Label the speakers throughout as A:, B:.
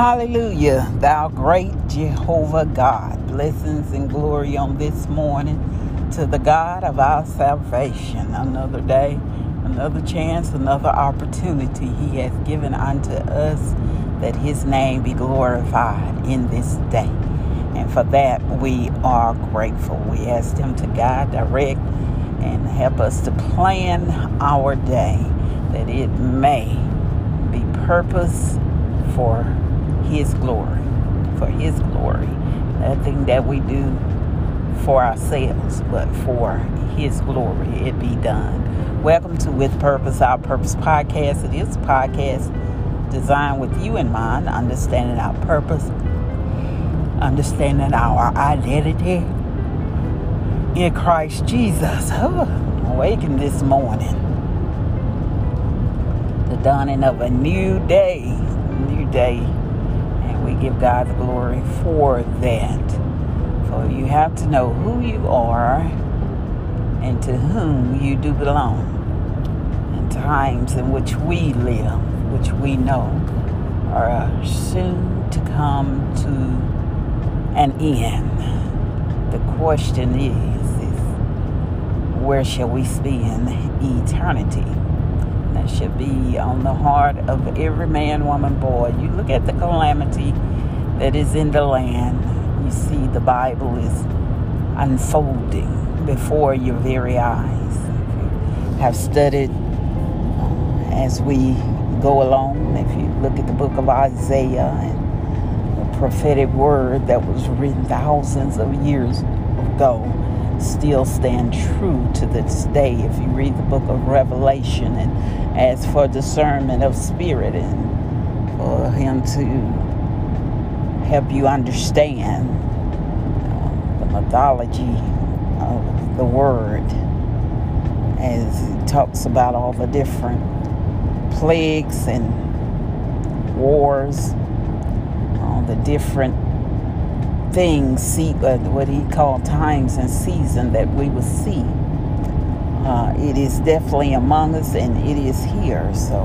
A: Hallelujah, thou great Jehovah God. Blessings and glory on this morning to the God of our salvation. Another day, another chance, another opportunity He has given unto us that His name be glorified in this day. And for that, we are grateful. We ask Him to guide, direct, and help us to plan our day that it may be purpose for his glory, for His glory. Nothing that we do for ourselves, but for His glory, it be done. Welcome to With Purpose, Our Purpose podcast. It is a podcast designed with you in mind, understanding our purpose, understanding our identity in Christ Jesus. Oh, awakened this morning. The dawning of a new day, new day we give God the glory for that. For you have to know who you are and to whom you do belong. And times in which we live, which we know are uh, soon to come to an end. The question is, is where shall we spend eternity? That should be on the heart of every man, woman, boy. You look at the calamity that is in the land, you see the Bible is unfolding before your very eyes. Have studied uh, as we go along, if you look at the book of Isaiah and the prophetic word that was written thousands of years ago, still stand true to this day if you read the book of Revelation and as for discernment of spirit and for him to help you understand uh, the mythology of the word as he talks about all the different plagues and wars all the different things see uh, what he called times and season that we will see uh, it is definitely among us and it is here. So,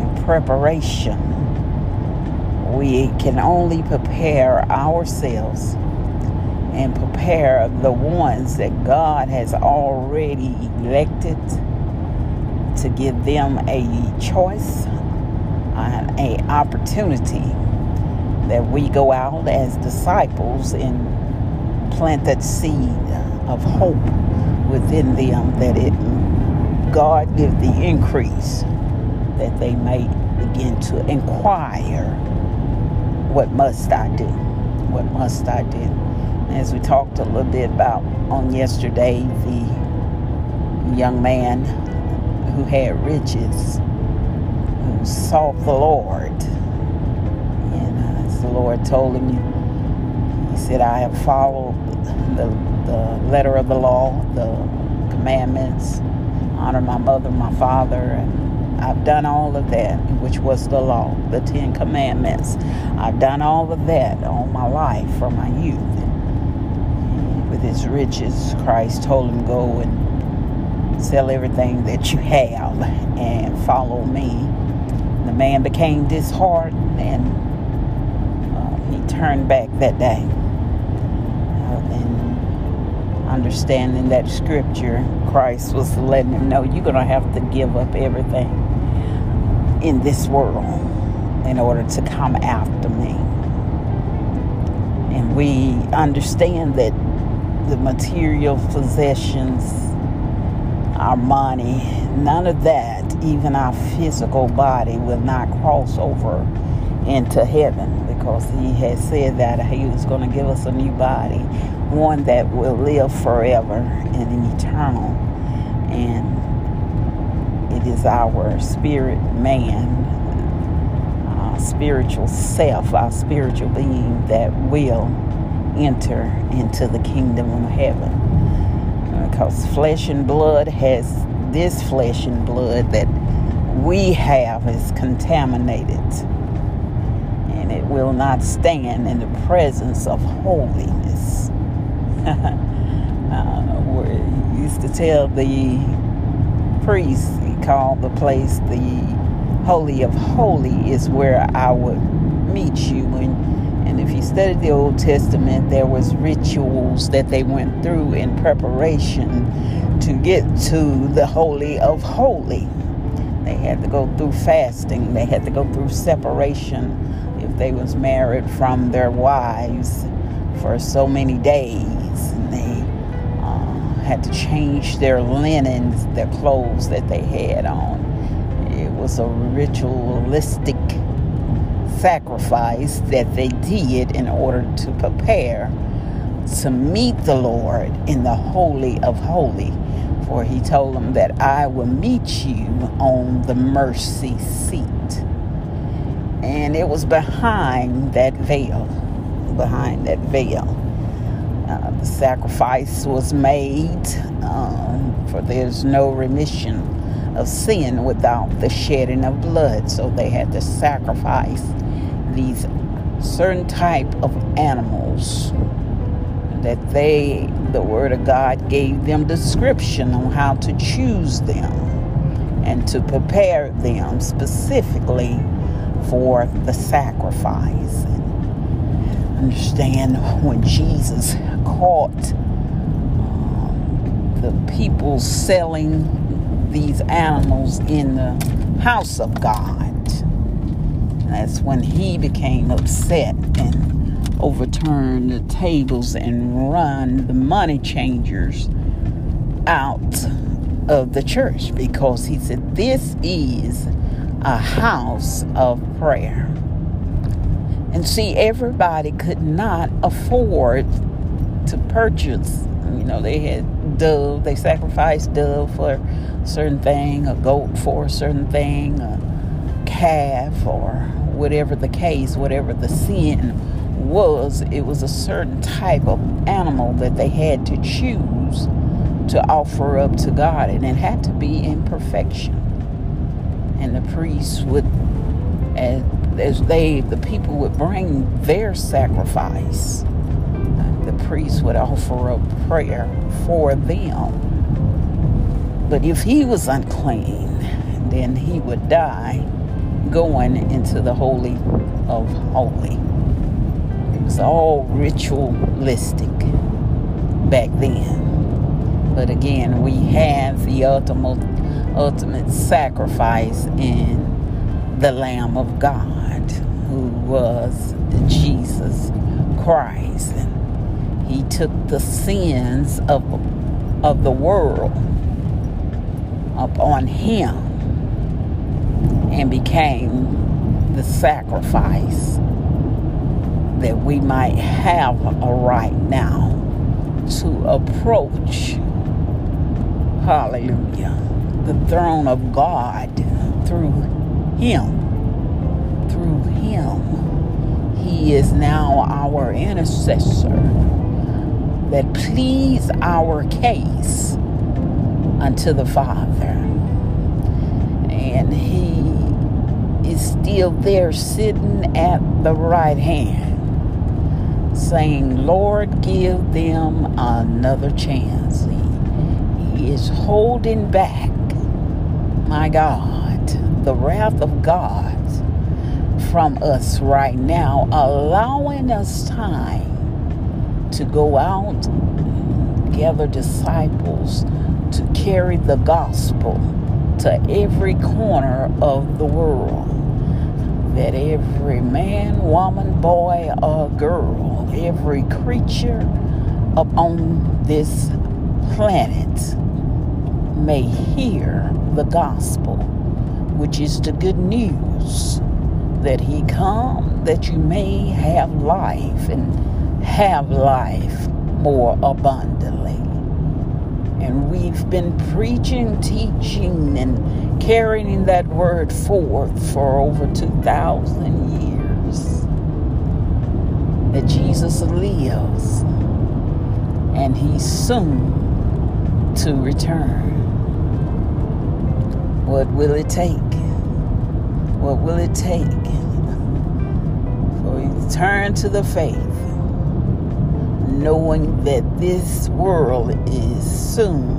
A: in preparation, we can only prepare ourselves and prepare the ones that God has already elected to give them a choice and a opportunity that we go out as disciples and plant that seed of hope within them that it God give the increase that they may begin to inquire what must I do? What must I do? As we talked a little bit about on yesterday, the young man who had riches, who sought the Lord. And uh, as the Lord told him, said, I have followed the the letter of the law, the commandments, honor my mother, my father, and I've done all of that, which was the law, the Ten Commandments. I've done all of that all my life from my youth. With his riches, Christ told him, Go and sell everything that you have and follow me. The man became disheartened and uh, he turned back that day. And understanding that scripture, Christ was letting him know you're going to have to give up everything in this world in order to come after me. And we understand that the material possessions, our money, none of that, even our physical body, will not cross over into heaven because he had said that he was going to give us a new body one that will live forever and eternal. And it is our spirit man, our spiritual self, our spiritual being that will enter into the kingdom of heaven. Because flesh and blood has this flesh and blood that we have is contaminated and it will not stand in the presence of holiness. uh, he used to tell the priest, he called the place the Holy of Holy, is where I would meet you. And, and if you studied the Old Testament, there was rituals that they went through in preparation to get to the Holy of Holy. They had to go through fasting. They had to go through separation if they was married from their wives for so many days. And they uh, had to change their linens, their clothes that they had on. It was a ritualistic sacrifice that they did in order to prepare to meet the Lord in the Holy of Holy. For he told them that I will meet you on the mercy seat. And it was behind that veil, behind that veil. Uh, the sacrifice was made, um, for there's no remission of sin without the shedding of blood. So they had to sacrifice these certain type of animals that they the word of god gave them description on how to choose them and to prepare them specifically for the sacrifice. And understand when jesus caught um, the people selling these animals in the house of god that's when he became upset and overturned the tables and run the money changers out of the church because he said, This is a house of prayer. And see, everybody could not afford to purchase. You know, they had dove, they sacrificed dove for a certain thing, a goat for a certain thing, a calf or whatever the case, whatever the sin was, it was a certain type of animal that they had to choose to offer up to God, and it had to be in perfection. And the priests would, as, as they, the people would bring their sacrifice, the priest would offer up prayer for them. But if he was unclean, then he would die going into the Holy of Holy. It was all ritualistic back then. But again, we have the ultimate ultimate sacrifice in the Lamb of God, who was Jesus Christ. And he took the sins of, of the world upon him and became the sacrifice that we might have a right now to approach, hallelujah, the throne of God through Him. Through Him. He is now our intercessor that pleads our case unto the Father. And He is still there sitting at the right hand, saying, Lord, give them another chance. He, he is holding back, my God, the wrath of God from us right now, allowing us time to go out, gather disciples, to carry the gospel to every corner of the world. That every man, woman, boy, or girl, every creature upon this planet may hear the gospel, which is the good news that he come that you may have life and have life more abundantly. And we've been preaching, teaching, and carrying that word forth for over 2,000 years. That Jesus lives and he's soon to return. What will it take? What will it take for you to turn to the faith, knowing that this world is soon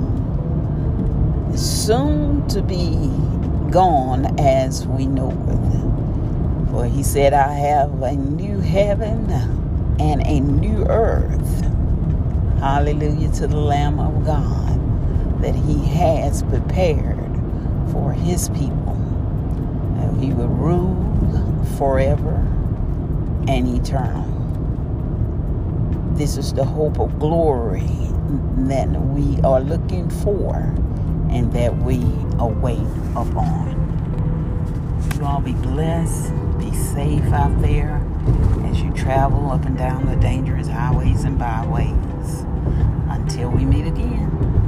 A: soon to be gone as we know it. For he said, I have a new heaven and a new earth. Hallelujah to the Lamb of God that he has prepared for his people. And he will rule forever and eternal. This is the hope of glory that we are looking for and that we await upon. You all be blessed, be safe out there as you travel up and down the dangerous highways and byways. Until we meet again.